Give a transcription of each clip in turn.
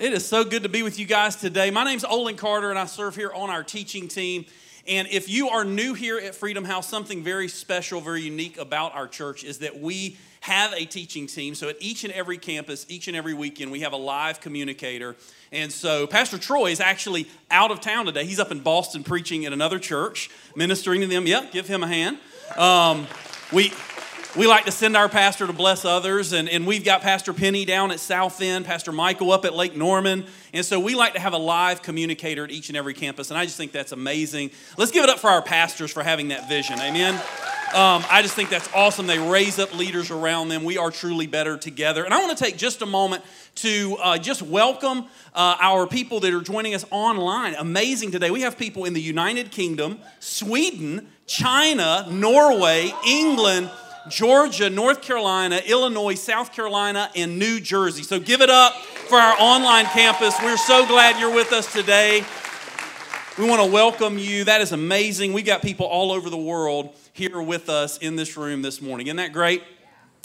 It is so good to be with you guys today. My name's Olin Carter, and I serve here on our teaching team. And if you are new here at Freedom House, something very special, very unique about our church is that we have a teaching team. So at each and every campus, each and every weekend, we have a live communicator. And so Pastor Troy is actually out of town today. He's up in Boston preaching at another church, ministering to them. Yep, give him a hand. Um, we we like to send our pastor to bless others, and, and we've got Pastor Penny down at South End, Pastor Michael up at Lake Norman, and so we like to have a live communicator at each and every campus, and I just think that's amazing. Let's give it up for our pastors for having that vision, amen? Um, I just think that's awesome. They raise up leaders around them. We are truly better together. And I want to take just a moment to uh, just welcome uh, our people that are joining us online. Amazing today. We have people in the United Kingdom, Sweden, China, Norway, England, Georgia, North Carolina, Illinois, South Carolina, and New Jersey. So give it up for our online campus. We're so glad you're with us today. We want to welcome you. That is amazing. We got people all over the world here with us in this room this morning. Isn't that great?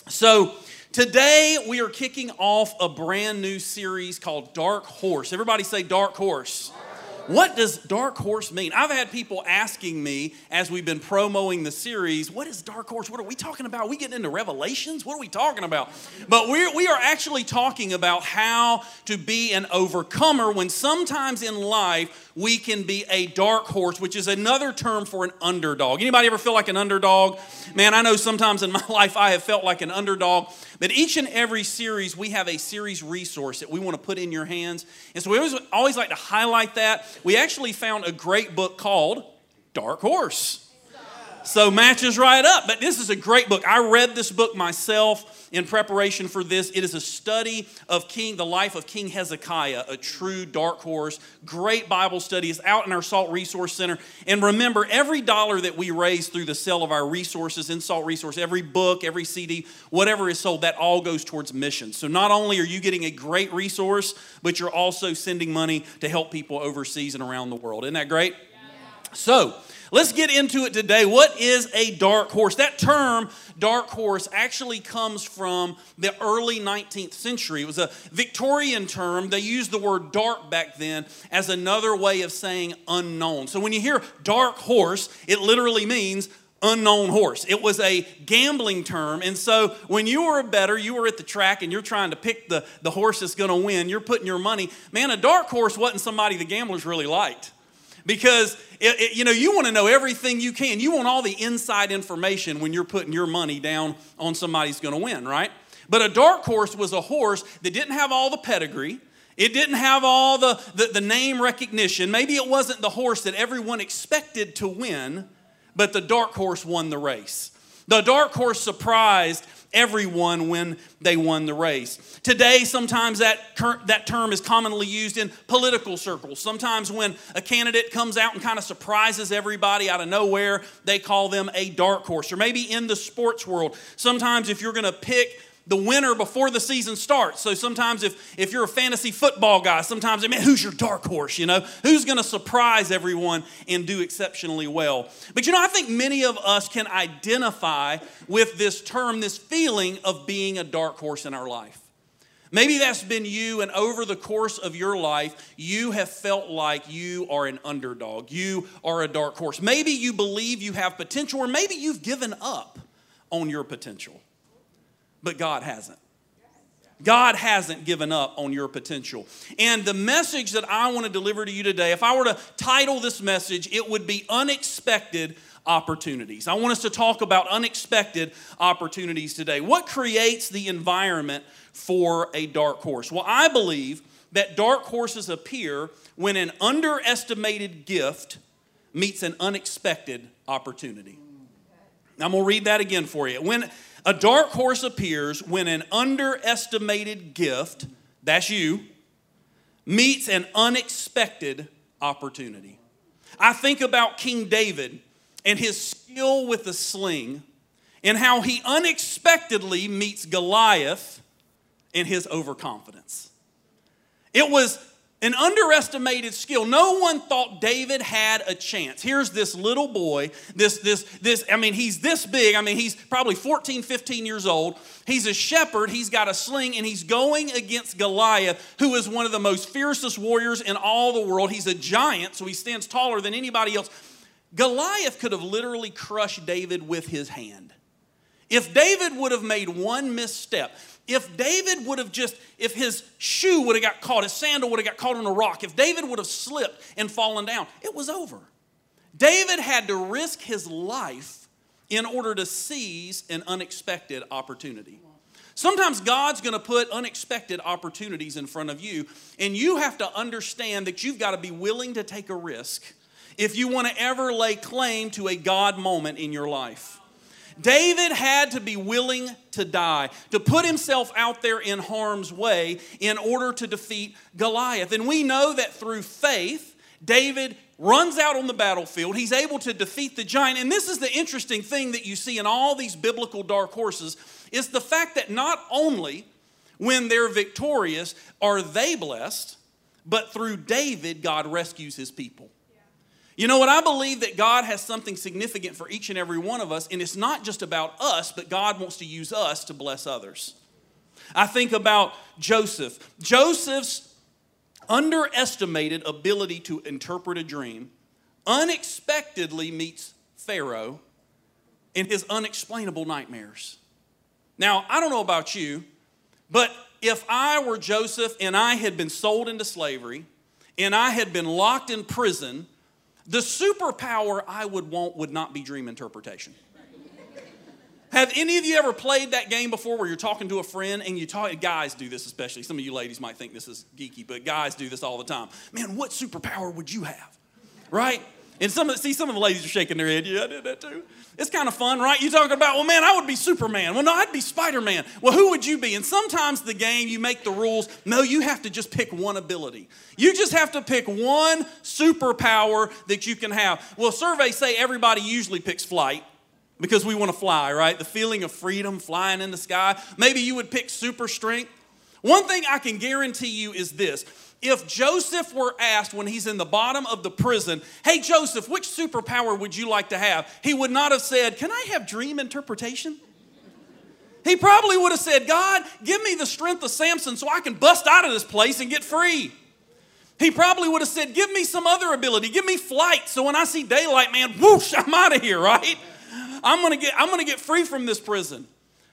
So, today we are kicking off a brand new series called Dark Horse. Everybody say Dark Horse. What does dark horse mean? I've had people asking me as we've been promoting the series, what is dark horse? What are we talking about? Are we getting into revelations? What are we talking about? But we're, we are actually talking about how to be an overcomer when sometimes in life we can be a dark horse, which is another term for an underdog. Anybody ever feel like an underdog? Man, I know sometimes in my life I have felt like an underdog. But each and every series, we have a series resource that we want to put in your hands. And so we always, always like to highlight that. We actually found a great book called Dark Horse. So matches right up. But this is a great book. I read this book myself in preparation for this. It is a study of King, the life of King Hezekiah, a true dark horse. Great Bible study. It's out in our Salt Resource Center. And remember, every dollar that we raise through the sale of our resources in Salt Resource, every book, every CD, whatever is sold, that all goes towards missions. So not only are you getting a great resource, but you're also sending money to help people overseas and around the world. Isn't that great? Yeah. So, Let's get into it today. What is a dark horse? That term, dark horse, actually comes from the early 19th century. It was a Victorian term. They used the word dark back then as another way of saying unknown. So when you hear dark horse, it literally means unknown horse. It was a gambling term. And so when you were a bettor, you were at the track and you're trying to pick the, the horse that's going to win, you're putting your money. Man, a dark horse wasn't somebody the gamblers really liked because it, it, you know you want to know everything you can. You want all the inside information when you're putting your money down on somebody's going to win right? But a dark horse was a horse that didn't have all the pedigree. It didn't have all the, the, the name recognition. Maybe it wasn't the horse that everyone expected to win but the dark horse won the race. The dark horse surprised everyone when they won the race. Today, sometimes that, that term is commonly used in political circles. Sometimes when a candidate comes out and kind of surprises everybody out of nowhere, they call them a dark horse. Or maybe in the sports world, sometimes if you're going to pick the winner before the season starts. So sometimes if, if you're a fantasy football guy, sometimes, man, who's your dark horse, you know? Who's going to surprise everyone and do exceptionally well? But you know, I think many of us can identify with this term, this feeling of being a dark horse in our life. Maybe that's been you, and over the course of your life, you have felt like you are an underdog. You are a dark horse. Maybe you believe you have potential, or maybe you've given up on your potential but God hasn't. God hasn't given up on your potential. And the message that I want to deliver to you today, if I were to title this message, it would be Unexpected Opportunities. I want us to talk about unexpected opportunities today. What creates the environment for a dark horse? Well, I believe that dark horses appear when an underestimated gift meets an unexpected opportunity. I'm going to read that again for you. When a dark horse appears when an underestimated gift, that's you, meets an unexpected opportunity. I think about King David and his skill with the sling and how he unexpectedly meets Goliath in his overconfidence. It was an underestimated skill. No one thought David had a chance. Here's this little boy, this, this, this, I mean, he's this big. I mean, he's probably 14, 15 years old. He's a shepherd, he's got a sling, and he's going against Goliath, who is one of the most fiercest warriors in all the world. He's a giant, so he stands taller than anybody else. Goliath could have literally crushed David with his hand. If David would have made one misstep, if David would have just, if his shoe would have got caught, his sandal would have got caught on a rock, if David would have slipped and fallen down, it was over. David had to risk his life in order to seize an unexpected opportunity. Sometimes God's going to put unexpected opportunities in front of you, and you have to understand that you've got to be willing to take a risk if you want to ever lay claim to a God moment in your life. David had to be willing to die, to put himself out there in harm's way in order to defeat Goliath. And we know that through faith, David runs out on the battlefield. He's able to defeat the giant. And this is the interesting thing that you see in all these biblical dark horses is the fact that not only when they're victorious are they blessed, but through David, God rescues his people. You know what? I believe that God has something significant for each and every one of us, and it's not just about us, but God wants to use us to bless others. I think about Joseph. Joseph's underestimated ability to interpret a dream unexpectedly meets Pharaoh in his unexplainable nightmares. Now, I don't know about you, but if I were Joseph and I had been sold into slavery and I had been locked in prison, the superpower I would want would not be dream interpretation. Have any of you ever played that game before where you're talking to a friend and you talk, guys do this especially. Some of you ladies might think this is geeky, but guys do this all the time. Man, what superpower would you have? Right? And some of see some of the ladies are shaking their head. Yeah, I did that too. It's kind of fun, right? You talking about, well, man, I would be Superman. Well, no, I'd be Spider-Man. Well, who would you be? And sometimes the game, you make the rules. No, you have to just pick one ability. You just have to pick one superpower that you can have. Well, surveys say everybody usually picks flight because we want to fly, right? The feeling of freedom, flying in the sky. Maybe you would pick super strength. One thing I can guarantee you is this if Joseph were asked when he's in the bottom of the prison, Hey, Joseph, which superpower would you like to have? He would not have said, Can I have dream interpretation? He probably would have said, God, give me the strength of Samson so I can bust out of this place and get free. He probably would have said, Give me some other ability. Give me flight so when I see daylight, man, whoosh, I'm out of here, right? I'm gonna get, I'm gonna get free from this prison.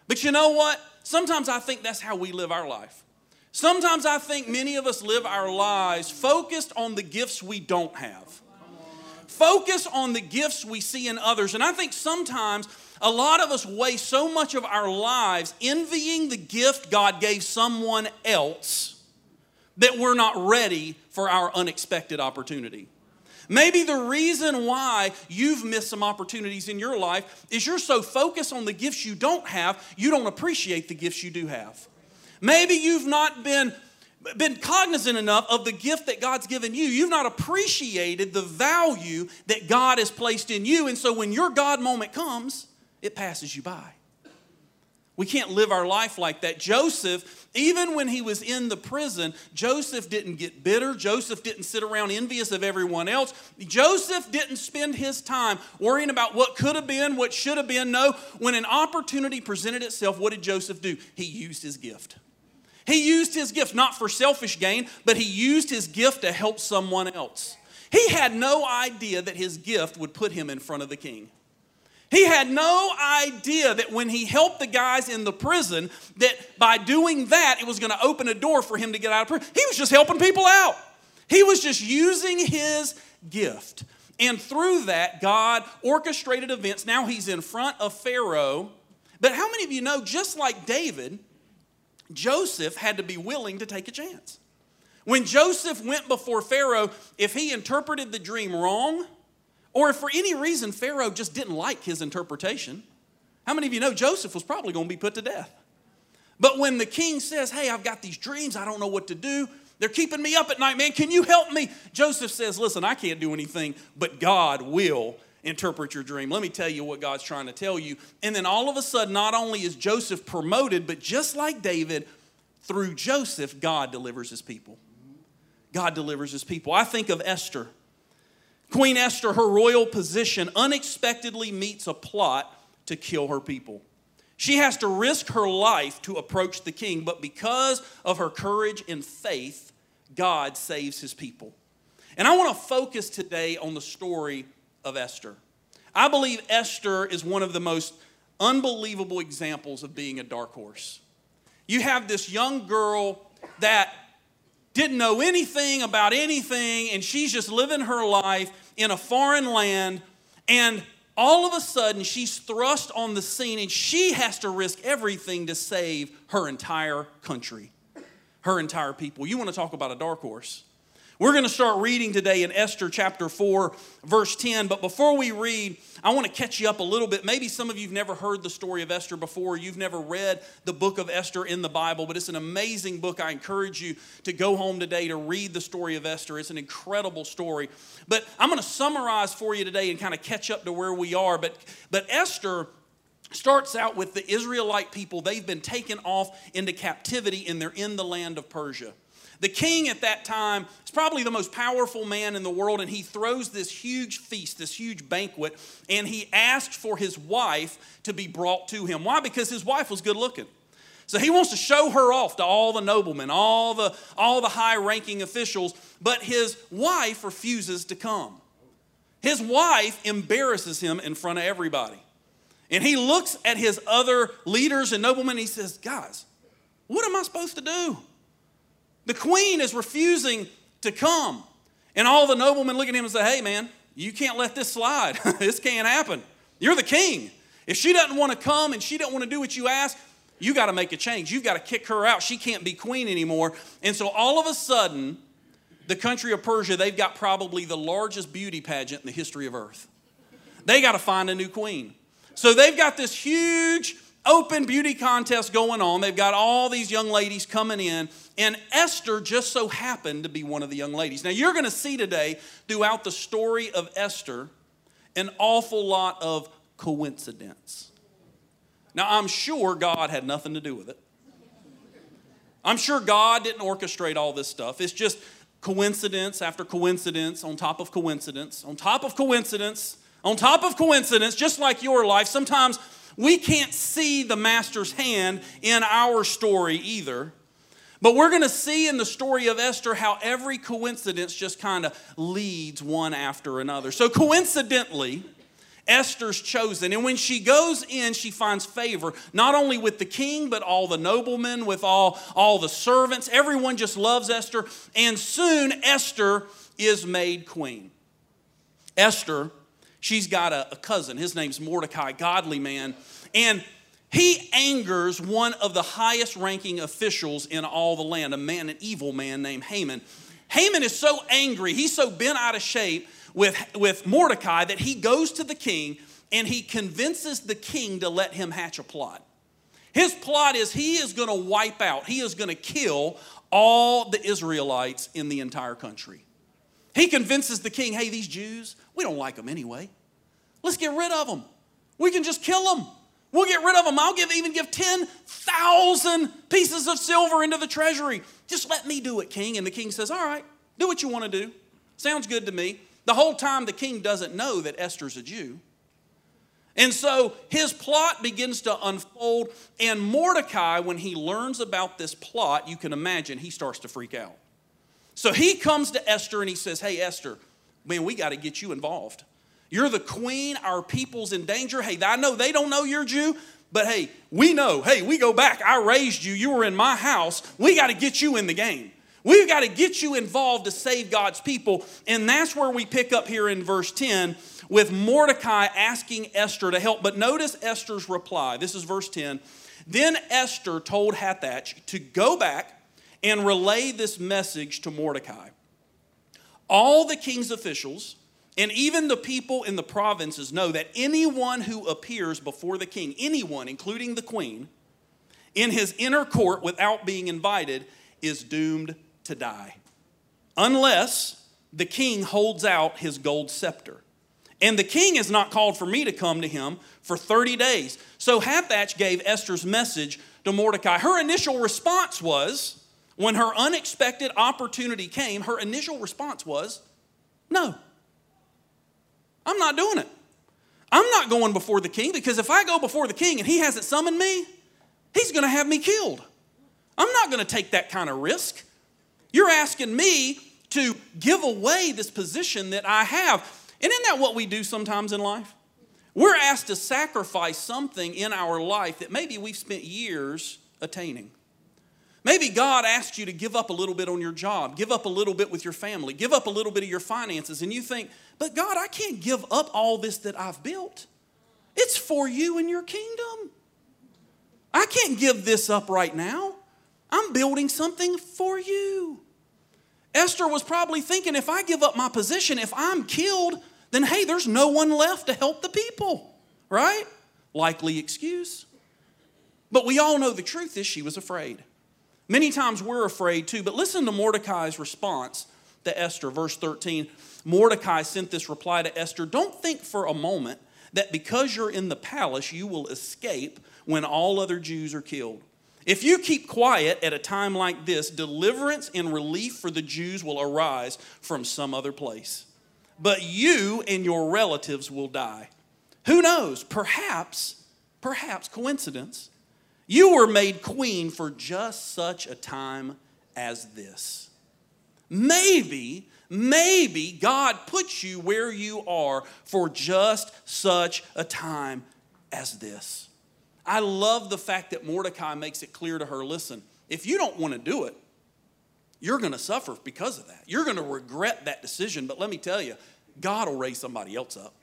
But you know what? Sometimes I think that's how we live our life. Sometimes I think many of us live our lives focused on the gifts we don't have. Focus on the gifts we see in others. And I think sometimes a lot of us waste so much of our lives envying the gift God gave someone else that we're not ready for our unexpected opportunity. Maybe the reason why you've missed some opportunities in your life is you're so focused on the gifts you don't have, you don't appreciate the gifts you do have. Maybe you've not been been cognizant enough of the gift that God's given you. You've not appreciated the value that God has placed in you. And so when your God moment comes, it passes you by. We can't live our life like that. Joseph, even when he was in the prison, Joseph didn't get bitter. Joseph didn't sit around envious of everyone else. Joseph didn't spend his time worrying about what could have been, what should have been. No, when an opportunity presented itself, what did Joseph do? He used his gift. He used his gift not for selfish gain, but he used his gift to help someone else. He had no idea that his gift would put him in front of the king. He had no idea that when he helped the guys in the prison, that by doing that, it was going to open a door for him to get out of prison. He was just helping people out. He was just using his gift. And through that, God orchestrated events. Now he's in front of Pharaoh. But how many of you know, just like David, Joseph had to be willing to take a chance. When Joseph went before Pharaoh, if he interpreted the dream wrong, or if for any reason Pharaoh just didn't like his interpretation, how many of you know Joseph was probably going to be put to death? But when the king says, Hey, I've got these dreams, I don't know what to do, They're keeping me up at night, man. Can you help me? Joseph says, Listen, I can't do anything, but God will interpret your dream. Let me tell you what God's trying to tell you. And then all of a sudden, not only is Joseph promoted, but just like David, through Joseph, God delivers his people. God delivers his people. I think of Esther. Queen Esther, her royal position, unexpectedly meets a plot to kill her people. She has to risk her life to approach the king, but because of her courage and faith, God saves his people. And I want to focus today on the story of Esther. I believe Esther is one of the most unbelievable examples of being a dark horse. You have this young girl that didn't know anything about anything, and she's just living her life in a foreign land, and all of a sudden she's thrust on the scene, and she has to risk everything to save her entire country, her entire people. You want to talk about a dark horse? We're going to start reading today in Esther chapter 4, verse 10. But before we read, I want to catch you up a little bit. Maybe some of you have never heard the story of Esther before. You've never read the book of Esther in the Bible, but it's an amazing book. I encourage you to go home today to read the story of Esther. It's an incredible story. But I'm going to summarize for you today and kind of catch up to where we are. But, but Esther starts out with the Israelite people. They've been taken off into captivity and they're in the land of Persia. The king at that time is probably the most powerful man in the world, and he throws this huge feast, this huge banquet, and he asked for his wife to be brought to him. Why? Because his wife was good looking. So he wants to show her off to all the noblemen, all the, all the high ranking officials, but his wife refuses to come. His wife embarrasses him in front of everybody. And he looks at his other leaders and noblemen and he says, Guys, what am I supposed to do? The queen is refusing to come. And all the noblemen look at him and say, Hey, man, you can't let this slide. this can't happen. You're the king. If she doesn't want to come and she doesn't want to do what you ask, you got to make a change. You've got to kick her out. She can't be queen anymore. And so all of a sudden, the country of Persia, they've got probably the largest beauty pageant in the history of earth. They got to find a new queen. So they've got this huge open beauty contest going on. They've got all these young ladies coming in, and Esther just so happened to be one of the young ladies. Now, you're going to see today throughout the story of Esther an awful lot of coincidence. Now, I'm sure God had nothing to do with it. I'm sure God didn't orchestrate all this stuff. It's just coincidence after coincidence on top of coincidence on top of coincidence on top of coincidence, just like your life. Sometimes we can't see the master's hand in our story either. But we're going to see in the story of Esther how every coincidence just kind of leads one after another. So, coincidentally, Esther's chosen. And when she goes in, she finds favor, not only with the king, but all the noblemen, with all, all the servants. Everyone just loves Esther. And soon, Esther is made queen. Esther She's got a, a cousin. His name's Mordecai, godly man. And he angers one of the highest ranking officials in all the land, a man, an evil man named Haman. Haman is so angry, he's so bent out of shape with, with Mordecai that he goes to the king and he convinces the king to let him hatch a plot. His plot is he is going to wipe out, he is going to kill all the Israelites in the entire country. He convinces the king, hey, these Jews, we don't like them anyway. Let's get rid of them. We can just kill them. We'll get rid of them. I'll give, even give 10,000 pieces of silver into the treasury. Just let me do it, king. And the king says, All right, do what you want to do. Sounds good to me. The whole time, the king doesn't know that Esther's a Jew. And so his plot begins to unfold. And Mordecai, when he learns about this plot, you can imagine he starts to freak out. So he comes to Esther and he says, Hey, Esther, man, we got to get you involved. You're the queen, our people's in danger. Hey, I know they don't know you're Jew, but hey, we know. Hey, we go back. I raised you. You were in my house. We got to get you in the game. We've got to get you involved to save God's people. And that's where we pick up here in verse 10 with Mordecai asking Esther to help. But notice Esther's reply. This is verse 10. Then Esther told Hathach to go back and relay this message to Mordecai. All the king's officials, and even the people in the provinces know that anyone who appears before the king, anyone, including the queen, in his inner court without being invited, is doomed to die, unless the king holds out his gold scepter. And the king has not called for me to come to him for 30 days. So Hathach gave Esther's message to Mordecai. Her initial response was, when her unexpected opportunity came, her initial response was, No, I'm not doing it. I'm not going before the king because if I go before the king and he hasn't summoned me, he's going to have me killed. I'm not going to take that kind of risk. You're asking me to give away this position that I have. And isn't that what we do sometimes in life? We're asked to sacrifice something in our life that maybe we've spent years attaining. Maybe God asks you to give up a little bit on your job, give up a little bit with your family, give up a little bit of your finances, and you think, but God, I can't give up all this that I've built. It's for you and your kingdom. I can't give this up right now. I'm building something for you. Esther was probably thinking if I give up my position, if I'm killed, then hey, there's no one left to help the people, right? Likely excuse. But we all know the truth is she was afraid. Many times we're afraid too, but listen to Mordecai's response to Esther, verse 13. Mordecai sent this reply to Esther Don't think for a moment that because you're in the palace, you will escape when all other Jews are killed. If you keep quiet at a time like this, deliverance and relief for the Jews will arise from some other place. But you and your relatives will die. Who knows? Perhaps, perhaps coincidence. You were made queen for just such a time as this. Maybe Maybe God puts you where you are for just such a time as this. I love the fact that Mordecai makes it clear to her listen, if you don't want to do it, you're going to suffer because of that. You're going to regret that decision. But let me tell you, God will raise somebody else up.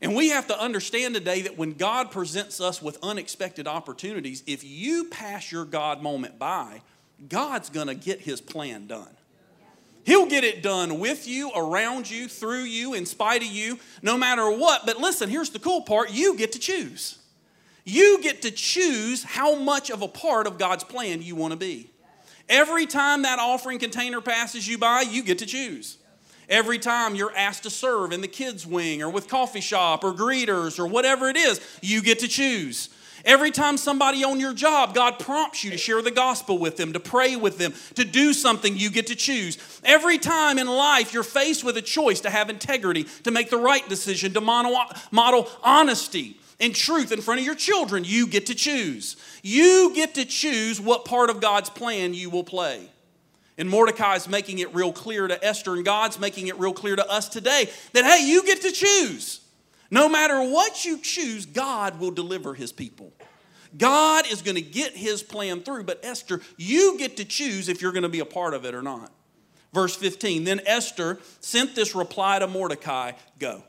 And we have to understand today that when God presents us with unexpected opportunities, if you pass your God moment by, God's going to get his plan done. He'll get it done with you, around you, through you, in spite of you, no matter what. But listen, here's the cool part you get to choose. You get to choose how much of a part of God's plan you want to be. Every time that offering container passes you by, you get to choose. Every time you're asked to serve in the kids' wing or with coffee shop or greeters or whatever it is, you get to choose. Every time somebody on your job, God prompts you to share the gospel with them, to pray with them, to do something, you get to choose. Every time in life you're faced with a choice to have integrity, to make the right decision, to model honesty and truth in front of your children, you get to choose. You get to choose what part of God's plan you will play. And Mordecai is making it real clear to Esther, and God's making it real clear to us today that, hey, you get to choose. No matter what you choose, God will deliver his people. God is going to get his plan through, but Esther, you get to choose if you're going to be a part of it or not. Verse 15 Then Esther sent this reply to Mordecai Go.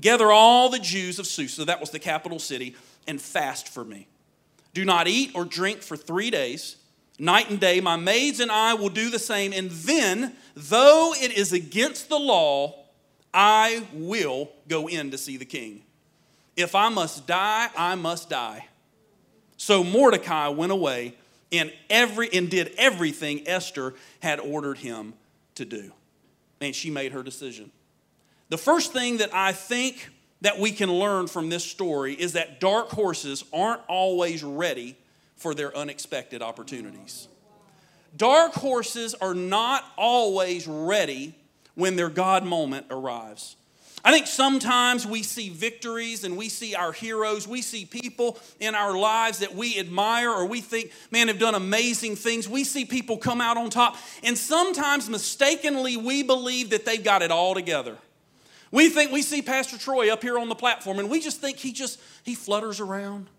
Gather all the Jews of Susa, that was the capital city, and fast for me. Do not eat or drink for three days. Night and day, my maids and I will do the same. And then, though it is against the law, I will go in to see the king. If I must die, I must die. So Mordecai went away and every and did everything Esther had ordered him to do. And she made her decision. The first thing that I think that we can learn from this story is that dark horses aren't always ready for their unexpected opportunities. Dark horses are not always ready when their God moment arrives. I think sometimes we see victories and we see our heroes. We see people in our lives that we admire or we think, man, have done amazing things. We see people come out on top. And sometimes mistakenly we believe that they've got it all together. We think we see Pastor Troy up here on the platform and we just think he just, he flutters around.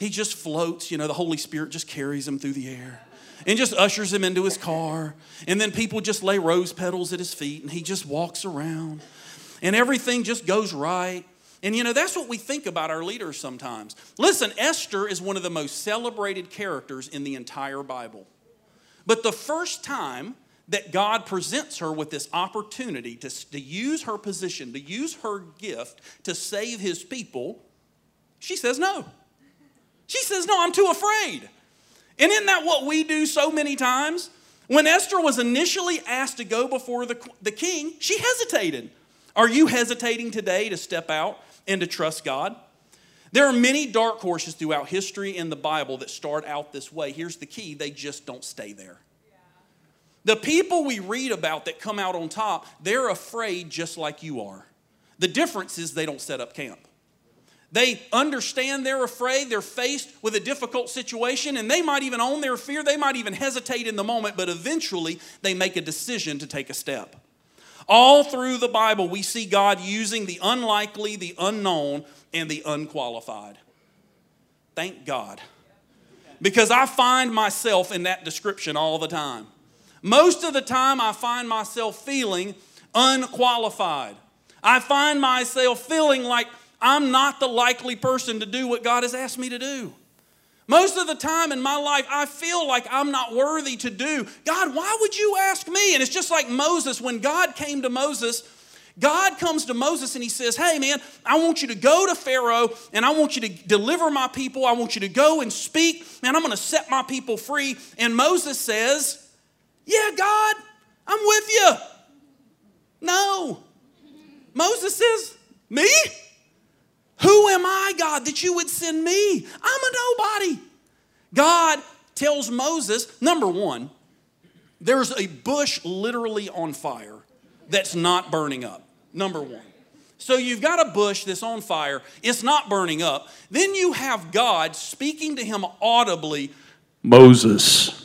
He just floats. You know, the Holy Spirit just carries him through the air and just ushers him into his car. And then people just lay rose petals at his feet and he just walks around and everything just goes right. And you know, that's what we think about our leaders sometimes. Listen, Esther is one of the most celebrated characters in the entire Bible. But the first time that God presents her with this opportunity to, to use her position, to use her gift to save his people, she says no. She says, No, I'm too afraid. And isn't that what we do so many times? When Esther was initially asked to go before the, the king, she hesitated. Are you hesitating today to step out and to trust God? There are many dark horses throughout history in the Bible that start out this way. Here's the key they just don't stay there. The people we read about that come out on top, they're afraid just like you are. The difference is they don't set up camp. They understand they're afraid, they're faced with a difficult situation, and they might even own their fear. They might even hesitate in the moment, but eventually they make a decision to take a step. All through the Bible, we see God using the unlikely, the unknown, and the unqualified. Thank God. Because I find myself in that description all the time. Most of the time, I find myself feeling unqualified. I find myself feeling like I'm not the likely person to do what God has asked me to do. Most of the time in my life, I feel like I'm not worthy to do. God, why would you ask me? And it's just like Moses. When God came to Moses, God comes to Moses and he says, Hey, man, I want you to go to Pharaoh and I want you to deliver my people. I want you to go and speak. Man, I'm going to set my people free. And Moses says, Yeah, God, I'm with you. No. Moses says, Me? Who am I, God, that you would send me? I'm a nobody. God tells Moses, number one, there's a bush literally on fire that's not burning up. Number one. So you've got a bush that's on fire, it's not burning up. Then you have God speaking to him audibly, Moses.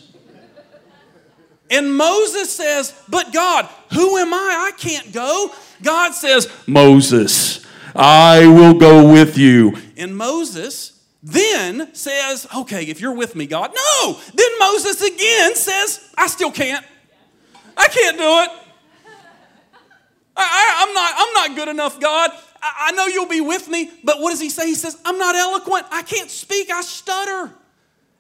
And Moses says, But God, who am I? I can't go. God says, Moses. I will go with you. And Moses then says, Okay, if you're with me, God. No! Then Moses again says, I still can't. I can't do it. I, am not, I'm not good enough, God. I, I know you'll be with me, but what does he say? He says, I'm not eloquent. I can't speak. I stutter.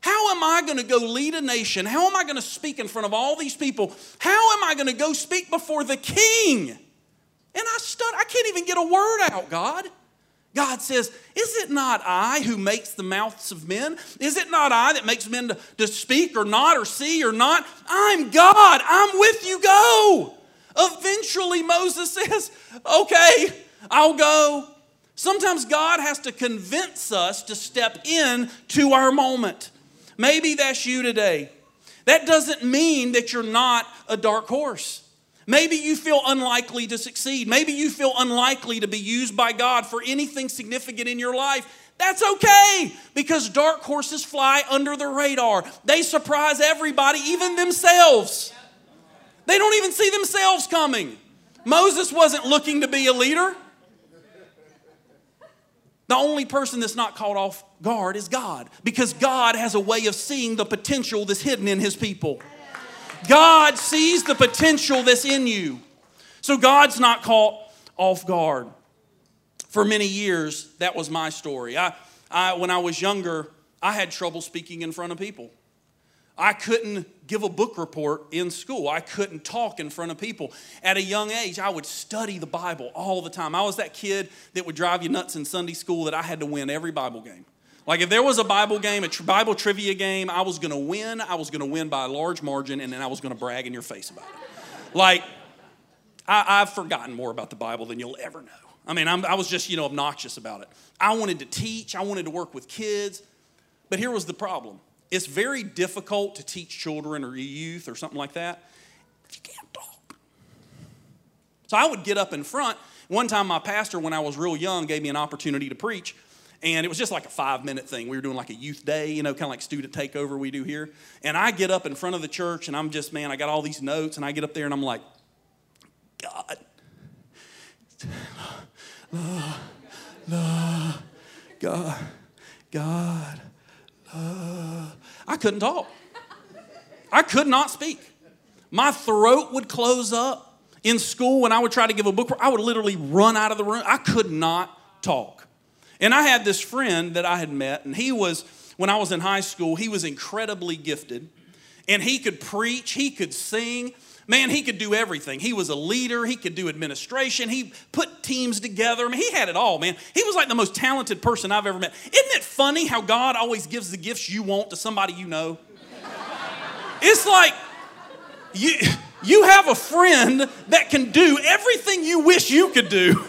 How am I going to go lead a nation? How am I going to speak in front of all these people? How am I going to go speak before the king? And I stood, I can't even get a word out, God. God says, Is it not I who makes the mouths of men? Is it not I that makes men to, to speak or not, or see or not? I'm God. I'm with you. Go. Eventually, Moses says, Okay, I'll go. Sometimes God has to convince us to step in to our moment. Maybe that's you today. That doesn't mean that you're not a dark horse. Maybe you feel unlikely to succeed. Maybe you feel unlikely to be used by God for anything significant in your life. That's okay because dark horses fly under the radar. They surprise everybody, even themselves. They don't even see themselves coming. Moses wasn't looking to be a leader. The only person that's not caught off guard is God because God has a way of seeing the potential that's hidden in his people. God sees the potential that's in you. So God's not caught off guard. For many years, that was my story. I, I, when I was younger, I had trouble speaking in front of people. I couldn't give a book report in school. I couldn't talk in front of people. At a young age, I would study the Bible all the time. I was that kid that would drive you nuts in Sunday school that I had to win every Bible game. Like if there was a Bible game, a Bible trivia game, I was going to win. I was going to win by a large margin, and then I was going to brag in your face about it. Like I, have forgotten more about the Bible than you'll ever know. I mean, I'm, I was just you know obnoxious about it. I wanted to teach. I wanted to work with kids, but here was the problem. It's very difficult to teach children or youth or something like that if you can't talk. So I would get up in front. One time, my pastor, when I was real young, gave me an opportunity to preach. And it was just like a five minute thing. We were doing like a youth day, you know, kind of like student takeover we do here. And I get up in front of the church and I'm just, man, I got all these notes. And I get up there and I'm like, God, love, love, God, God, love. I couldn't talk. I could not speak. My throat would close up. In school, when I would try to give a book, I would literally run out of the room. I could not talk. And I had this friend that I had met, and he was, when I was in high school, he was incredibly gifted. And he could preach, he could sing. Man, he could do everything. He was a leader, he could do administration, he put teams together. I mean, he had it all, man. He was like the most talented person I've ever met. Isn't it funny how God always gives the gifts you want to somebody you know? It's like, you, you have a friend that can do everything you wish you could do.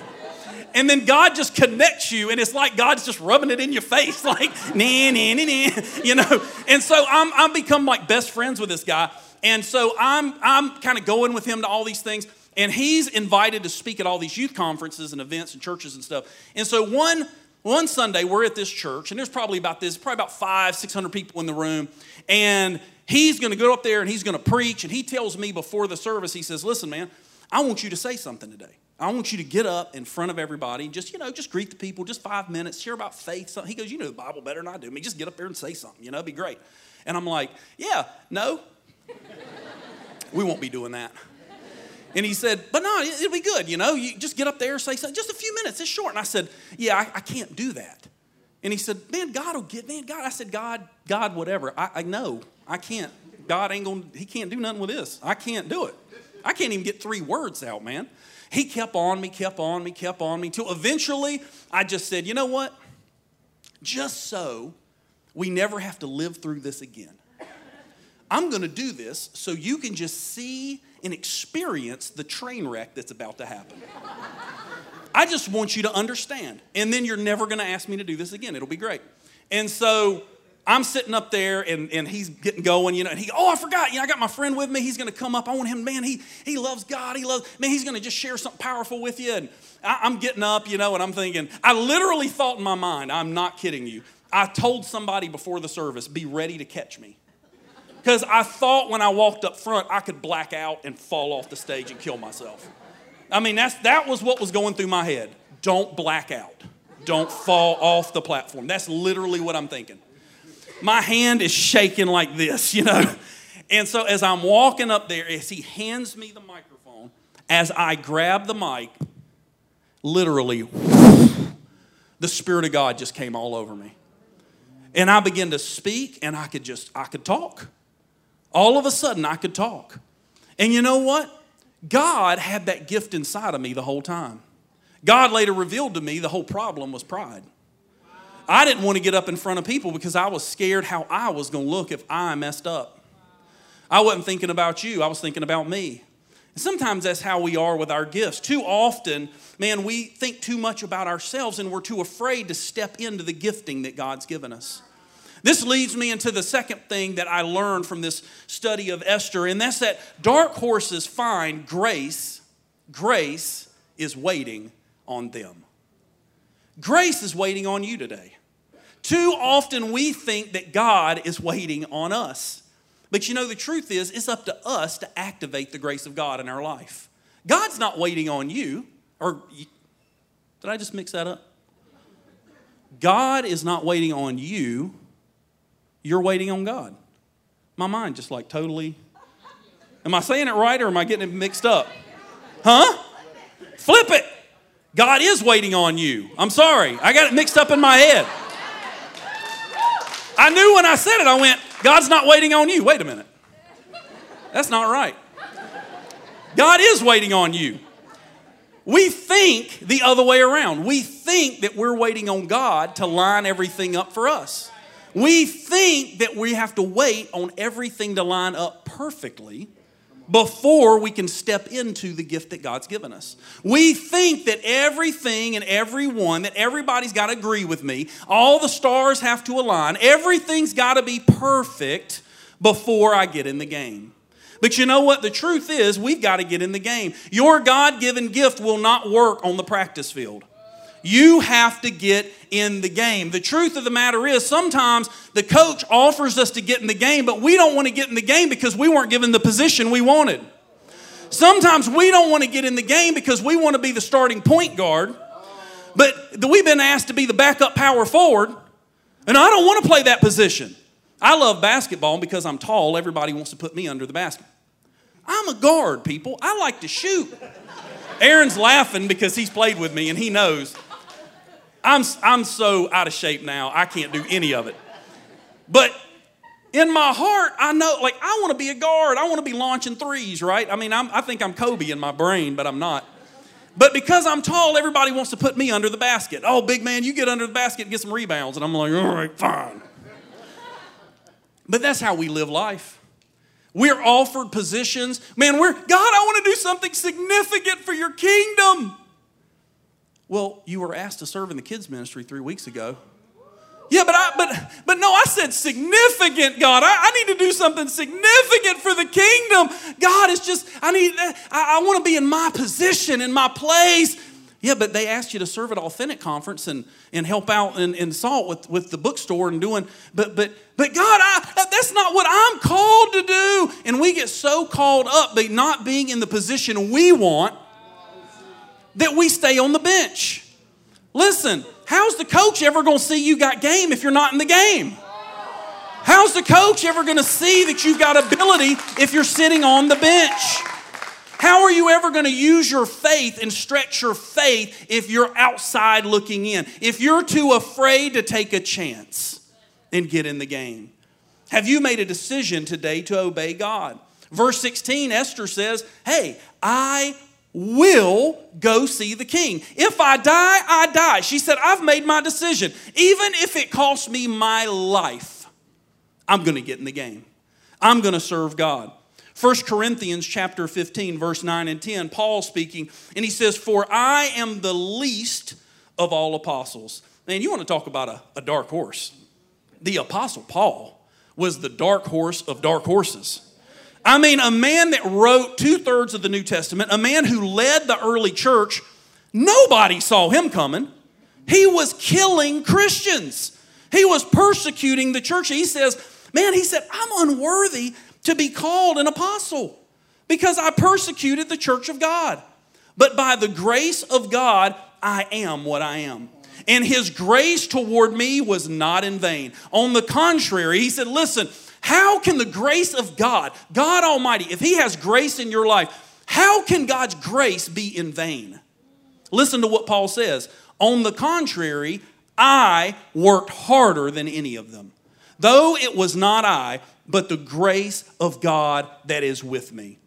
And then God just connects you, and it's like God's just rubbing it in your face, like, nah, nah, nah, nah, you know. And so I'm, I'm become like best friends with this guy. And so I'm, I'm kind of going with him to all these things. And he's invited to speak at all these youth conferences and events and churches and stuff. And so one, one Sunday, we're at this church, and there's probably about this, probably about five, 600 people in the room. And he's going to go up there and he's going to preach. And he tells me before the service, he says, Listen, man, I want you to say something today. I want you to get up in front of everybody, just, you know, just greet the people, just five minutes, share about faith. Something. He goes, You know the Bible better than I do. I mean, just get up there and say something, you know, it'd be great. And I'm like, Yeah, no, we won't be doing that. And he said, But no, it'll be good, you know, you just get up there, say something, just a few minutes, it's short. And I said, Yeah, I, I can't do that. And he said, Man, God will get, man, God. I said, God, God, whatever. I, I know, I can't. God ain't gonna, he can't do nothing with this. I can't do it. I can't even get three words out, man. He kept on me, kept on me, kept on me, till eventually I just said, you know what? Just so we never have to live through this again. I'm gonna do this so you can just see and experience the train wreck that's about to happen. I just want you to understand. And then you're never gonna ask me to do this again. It'll be great. And so I'm sitting up there and, and he's getting going, you know, and he, oh, I forgot, you know, I got my friend with me. He's going to come up. I want him, man, he, he loves God. He loves, man, he's going to just share something powerful with you. And I, I'm getting up, you know, and I'm thinking, I literally thought in my mind, I'm not kidding you. I told somebody before the service, be ready to catch me. Because I thought when I walked up front, I could black out and fall off the stage and kill myself. I mean, that's, that was what was going through my head. Don't black out. Don't fall off the platform. That's literally what I'm thinking my hand is shaking like this, you know. And so as I'm walking up there, as he hands me the microphone, as I grab the mic, literally, the Spirit of God just came all over me. And I began to speak, and I could just, I could talk. All of a sudden, I could talk. And you know what? God had that gift inside of me the whole time. God later revealed to me the whole problem was pride. I didn't want to get up in front of people because I was scared how I was going to look if I messed up. I wasn't thinking about you, I was thinking about me. And sometimes that's how we are with our gifts. Too often, man, we think too much about ourselves and we're too afraid to step into the gifting that God's given us. This leads me into the second thing that I learned from this study of Esther, and that's that dark horses find grace, grace is waiting on them. Grace is waiting on you today. Too often we think that God is waiting on us. But you know, the truth is, it's up to us to activate the grace of God in our life. God's not waiting on you. Or did I just mix that up? God is not waiting on you. You're waiting on God. My mind just like totally. Am I saying it right or am I getting it mixed up? Huh? Flip it. God is waiting on you. I'm sorry. I got it mixed up in my head. I knew when I said it, I went, God's not waiting on you. Wait a minute. That's not right. God is waiting on you. We think the other way around. We think that we're waiting on God to line everything up for us. We think that we have to wait on everything to line up perfectly before we can step into the gift that God's given us. We think that everything and everyone, that everybody's got to agree with me, all the stars have to align, everything's got to be perfect before I get in the game. But you know what? The truth is, we've got to get in the game. Your God given gift will not work on the practice field. You have to get in the game. The truth of the matter is, sometimes the coach offers us to get in the game, but we don't want to get in the game because we weren't given the position we wanted. Sometimes we don't want to get in the game because we want to be the starting point guard, but we've been asked to be the backup power forward, and I don't want to play that position. I love basketball because I'm tall, everybody wants to put me under the basket. I'm a guard, people. I like to shoot. Aaron's laughing because he's played with me and he knows. I'm, I'm so out of shape now, I can't do any of it. But in my heart, I know, like, I want to be a guard. I want to be launching threes, right? I mean, I'm, I think I'm Kobe in my brain, but I'm not. But because I'm tall, everybody wants to put me under the basket. Oh, big man, you get under the basket and get some rebounds. And I'm like, all right, fine. But that's how we live life. We're offered positions. Man, we're, God, I want to do something significant for your kingdom. Well, you were asked to serve in the kids' ministry three weeks ago. Yeah, but I but but no, I said significant, God. I, I need to do something significant for the kingdom. God is just, I need, I, I want to be in my position, in my place. Yeah, but they asked you to serve at Authentic Conference and, and help out in, in Salt with, with the bookstore and doing, but but but God, I, that's not what I'm called to do. And we get so called up by not being in the position we want that we stay on the bench. Listen, how's the coach ever going to see you got game if you're not in the game? How's the coach ever going to see that you've got ability if you're sitting on the bench? How are you ever going to use your faith and stretch your faith if you're outside looking in? If you're too afraid to take a chance and get in the game? Have you made a decision today to obey God? Verse 16, Esther says, Hey, I will go see the king. If I die, I die. She said, I've made my decision. Even if it costs me my life, I'm going to get in the game. I'm going to serve God. 1 Corinthians chapter 15 verse 9 and 10 Paul speaking and he says for I am the least of all apostles. Man, you want to talk about a, a dark horse. The apostle Paul was the dark horse of dark horses. I mean, a man that wrote two thirds of the New Testament, a man who led the early church, nobody saw him coming. He was killing Christians, he was persecuting the church. He says, Man, he said, I'm unworthy to be called an apostle because I persecuted the church of God. But by the grace of God, I am what I am. And his grace toward me was not in vain. On the contrary, he said, Listen, how can the grace of God, God Almighty, if He has grace in your life, how can God's grace be in vain? Listen to what Paul says. On the contrary, I worked harder than any of them. Though it was not I, but the grace of God that is with me.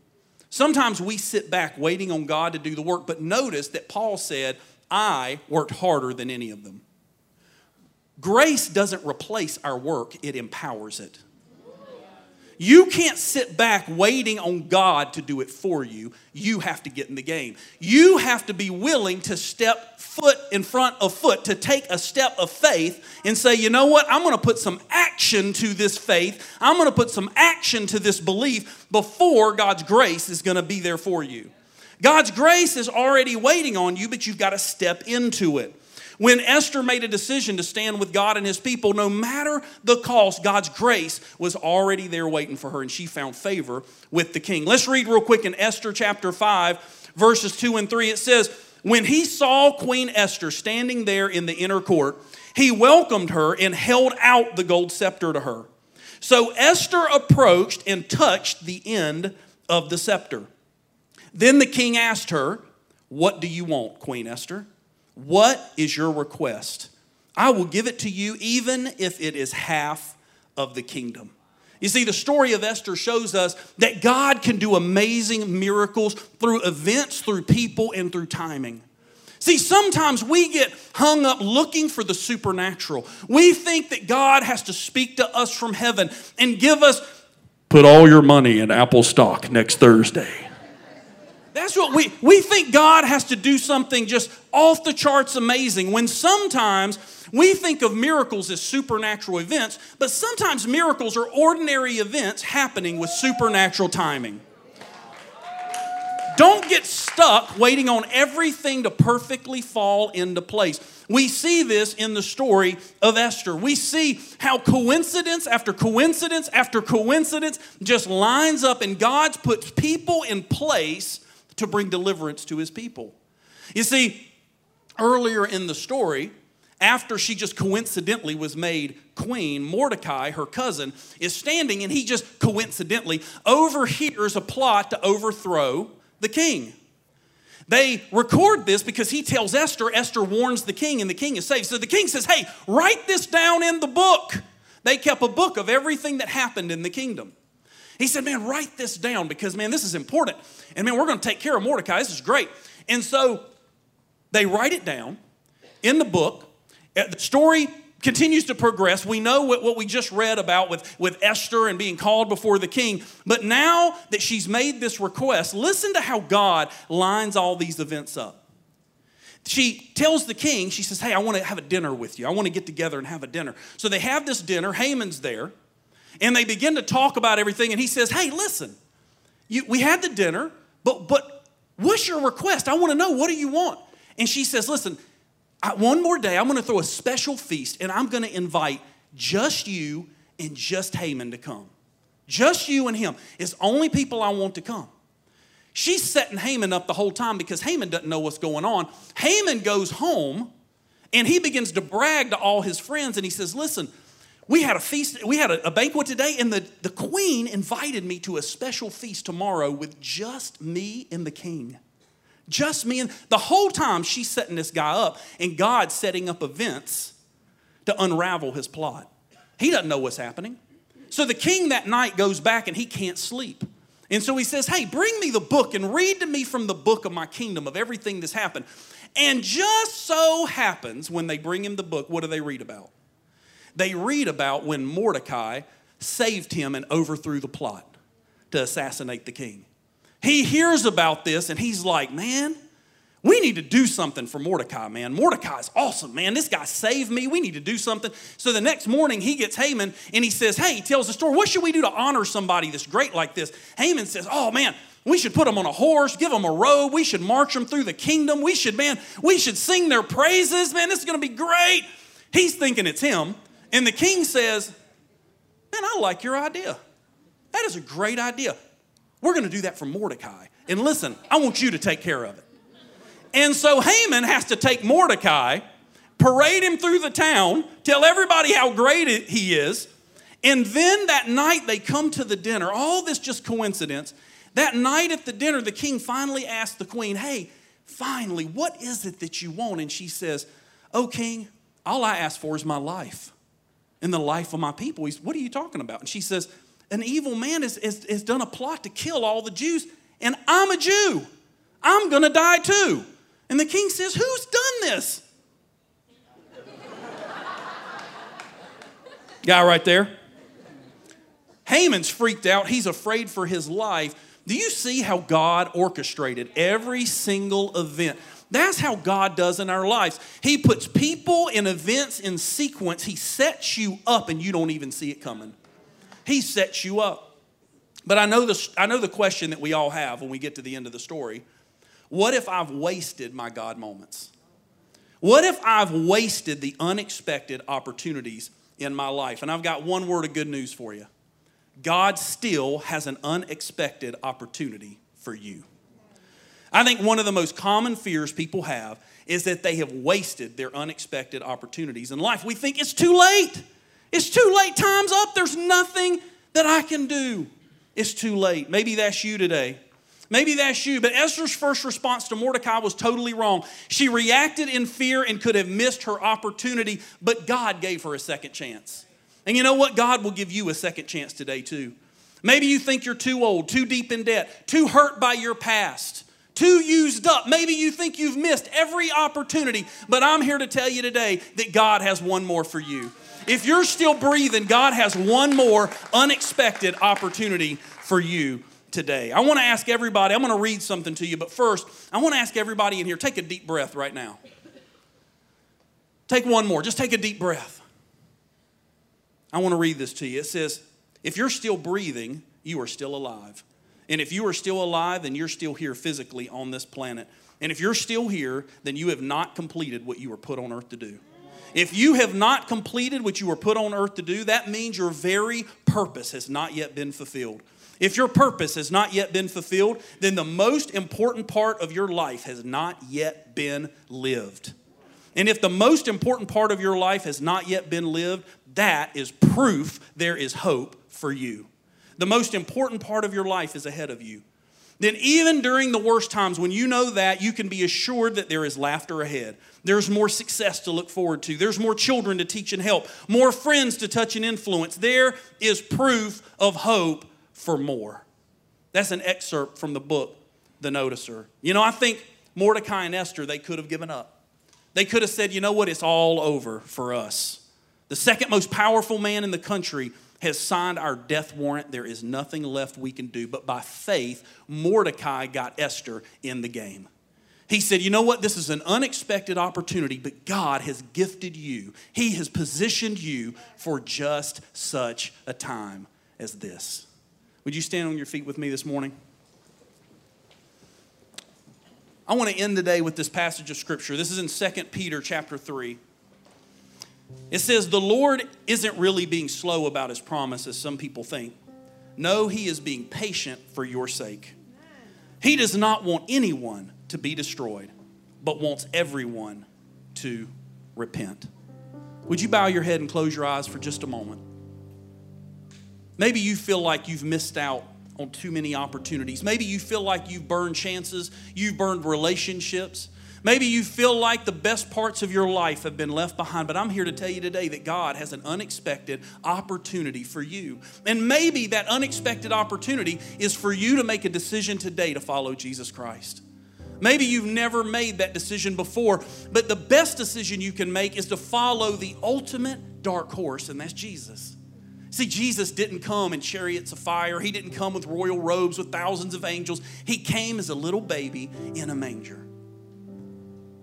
Sometimes we sit back waiting on God to do the work, but notice that Paul said, I worked harder than any of them. Grace doesn't replace our work, it empowers it. You can't sit back waiting on God to do it for you. You have to get in the game. You have to be willing to step foot in front of foot, to take a step of faith and say, you know what? I'm going to put some action to this faith. I'm going to put some action to this belief before God's grace is going to be there for you. God's grace is already waiting on you, but you've got to step into it. When Esther made a decision to stand with God and his people, no matter the cost, God's grace was already there waiting for her, and she found favor with the king. Let's read real quick in Esther chapter 5, verses 2 and 3. It says, When he saw Queen Esther standing there in the inner court, he welcomed her and held out the gold scepter to her. So Esther approached and touched the end of the scepter. Then the king asked her, What do you want, Queen Esther? What is your request? I will give it to you, even if it is half of the kingdom. You see, the story of Esther shows us that God can do amazing miracles through events, through people, and through timing. See, sometimes we get hung up looking for the supernatural. We think that God has to speak to us from heaven and give us, put all your money in Apple stock next Thursday. That's what we we think God has to do something just off the charts amazing when sometimes we think of miracles as supernatural events, but sometimes miracles are ordinary events happening with supernatural timing. Don't get stuck waiting on everything to perfectly fall into place. We see this in the story of Esther. We see how coincidence after coincidence after coincidence just lines up, and God puts people in place to bring deliverance to his people. You see, earlier in the story, after she just coincidentally was made queen, Mordecai, her cousin, is standing and he just coincidentally overhears a plot to overthrow the king. They record this because he tells Esther, Esther warns the king, and the king is saved. So the king says, Hey, write this down in the book. They kept a book of everything that happened in the kingdom. He said, Man, write this down because, man, this is important. And, man, we're going to take care of Mordecai. This is great. And so they write it down in the book. Uh, the story continues to progress. We know what, what we just read about with, with Esther and being called before the king. But now that she's made this request, listen to how God lines all these events up. She tells the king, she says, Hey, I want to have a dinner with you. I want to get together and have a dinner. So they have this dinner. Haman's there. And they begin to talk about everything. And he says, Hey, listen, you, we had the dinner, but, but what's your request? I want to know, what do you want? And she says, Listen, I, one more day, I'm going to throw a special feast and I'm going to invite just you and just Haman to come. Just you and him. It's only people I want to come. She's setting Haman up the whole time because Haman doesn't know what's going on. Haman goes home and he begins to brag to all his friends and he says, Listen, we had a feast, we had a, a, banquet today, and the, the queen invited me to a special feast tomorrow with just me and the king. Just me and the whole time she's setting this guy up, and God's setting up events to unravel his plot. He doesn't know what's happening. So the king that night goes back and he can't sleep. And so he says, Hey, bring me the book and read to me from the book of my kingdom of everything that's happened. And just so happens when they bring him the book, what do they read about? They read about when Mordecai saved him and overthrew the plot to assassinate the king. He hears about this and he's like, man, we need to do something for Mordecai, man. Mordecai's awesome, man. This guy saved me. We need to do something. So the next morning, he gets Haman and he says, Hey, he tells the story. What should we do to honor somebody that's great like this? Haman says, Oh, man, we should put them on a horse, give them a robe. We should march them through the kingdom. We should, man, we should sing their praises. Man, this is going to be great. He's thinking it's him. And the king says, Man, I like your idea. That is a great idea. We're going to do that for Mordecai. And listen, I want you to take care of it. And so Haman has to take Mordecai, parade him through the town, tell everybody how great he is. And then that night they come to the dinner. All this just coincidence. That night at the dinner, the king finally asked the queen, Hey, finally, what is it that you want? And she says, Oh, king, all I ask for is my life and the life of my people. He's, What are you talking about? And she says, An evil man has, has, has done a plot to kill all the Jews, and I'm a Jew. I'm going to die too. And the king says, Who's done this? Guy right there. Haman's freaked out. He's afraid for his life. Do you see how God orchestrated every single event? That's how God does in our lives. He puts people and events in sequence. He sets you up and you don't even see it coming. He sets you up. But I know the, I know the question that we all have when we get to the end of the story. What if I've wasted my God moments? What if I've wasted the unexpected opportunities in my life? And I've got one word of good news for you God still has an unexpected opportunity for you. I think one of the most common fears people have is that they have wasted their unexpected opportunities in life. We think it's too late. It's too late. Time's up. There's nothing that I can do. It's too late. Maybe that's you today. Maybe that's you, but Esther's first response to Mordecai was totally wrong. She reacted in fear and could have missed her opportunity, but God gave her a second chance. And you know what? God will give you a second chance today, too. Maybe you think you're too old, too deep in debt, too hurt by your past, too used up. Maybe you think you've missed every opportunity, but I'm here to tell you today that God has one more for you. If you're still breathing, God has one more unexpected opportunity for you today. I want to ask everybody, I'm going to read something to you, but first, I want to ask everybody in here take a deep breath right now. Take one more, just take a deep breath. I want to read this to you. It says, If you're still breathing, you are still alive. And if you are still alive, then you're still here physically on this planet. And if you're still here, then you have not completed what you were put on earth to do. If you have not completed what you were put on earth to do, that means your very purpose has not yet been fulfilled. If your purpose has not yet been fulfilled, then the most important part of your life has not yet been lived. And if the most important part of your life has not yet been lived, that is proof there is hope for you. The most important part of your life is ahead of you. Then, even during the worst times, when you know that, you can be assured that there is laughter ahead. There's more success to look forward to. There's more children to teach and help, more friends to touch and influence. There is proof of hope for more. That's an excerpt from the book, The Noticer. You know, I think Mordecai and Esther, they could have given up. They could have said, you know what, it's all over for us. The second most powerful man in the country has signed our death warrant. There is nothing left we can do. But by faith, Mordecai got Esther in the game. He said, You know what? This is an unexpected opportunity, but God has gifted you. He has positioned you for just such a time as this. Would you stand on your feet with me this morning? I want to end the day with this passage of scripture. This is in 2 Peter chapter 3. It says, The Lord isn't really being slow about his promise, as some people think. No, he is being patient for your sake. He does not want anyone to be destroyed, but wants everyone to repent. Would you bow your head and close your eyes for just a moment? Maybe you feel like you've missed out on too many opportunities. Maybe you feel like you've burned chances, you've burned relationships. Maybe you feel like the best parts of your life have been left behind, but I'm here to tell you today that God has an unexpected opportunity for you. And maybe that unexpected opportunity is for you to make a decision today to follow Jesus Christ. Maybe you've never made that decision before, but the best decision you can make is to follow the ultimate dark horse, and that's Jesus. See, Jesus didn't come in chariots of fire. He didn't come with royal robes with thousands of angels. He came as a little baby in a manger.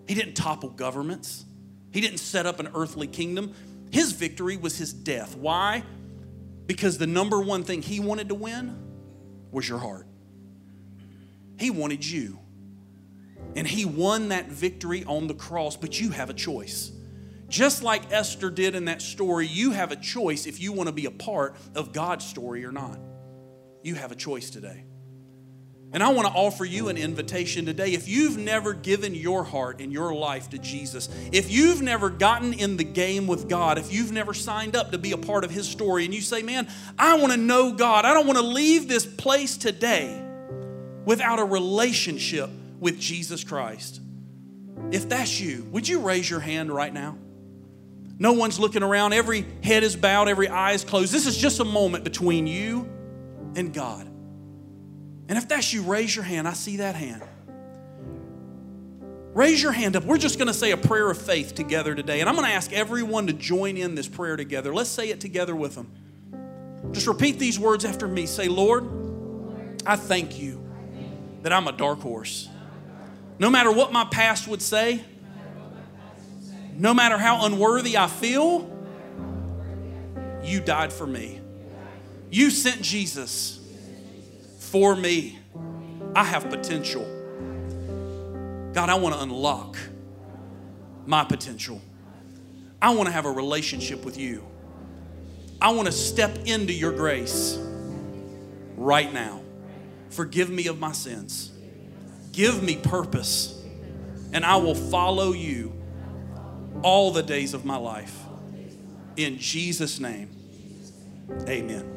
He didn't topple governments, he didn't set up an earthly kingdom. His victory was his death. Why? Because the number one thing he wanted to win was your heart. He wanted you. And he won that victory on the cross, but you have a choice. Just like Esther did in that story, you have a choice if you want to be a part of God's story or not. You have a choice today. And I want to offer you an invitation today. If you've never given your heart and your life to Jesus, if you've never gotten in the game with God, if you've never signed up to be a part of His story, and you say, Man, I want to know God, I don't want to leave this place today without a relationship with Jesus Christ. If that's you, would you raise your hand right now? No one's looking around. Every head is bowed, every eye is closed. This is just a moment between you and God. And if that's you, raise your hand. I see that hand. Raise your hand up. We're just going to say a prayer of faith together today. And I'm going to ask everyone to join in this prayer together. Let's say it together with them. Just repeat these words after me. Say, Lord, I thank you that I'm a dark horse. No matter what my past would say, no matter how unworthy I feel, you died for me. You sent Jesus for me. I have potential. God, I want to unlock my potential. I want to have a relationship with you. I want to step into your grace right now. Forgive me of my sins. Give me purpose, and I will follow you all the days of my life. In Jesus' name, amen.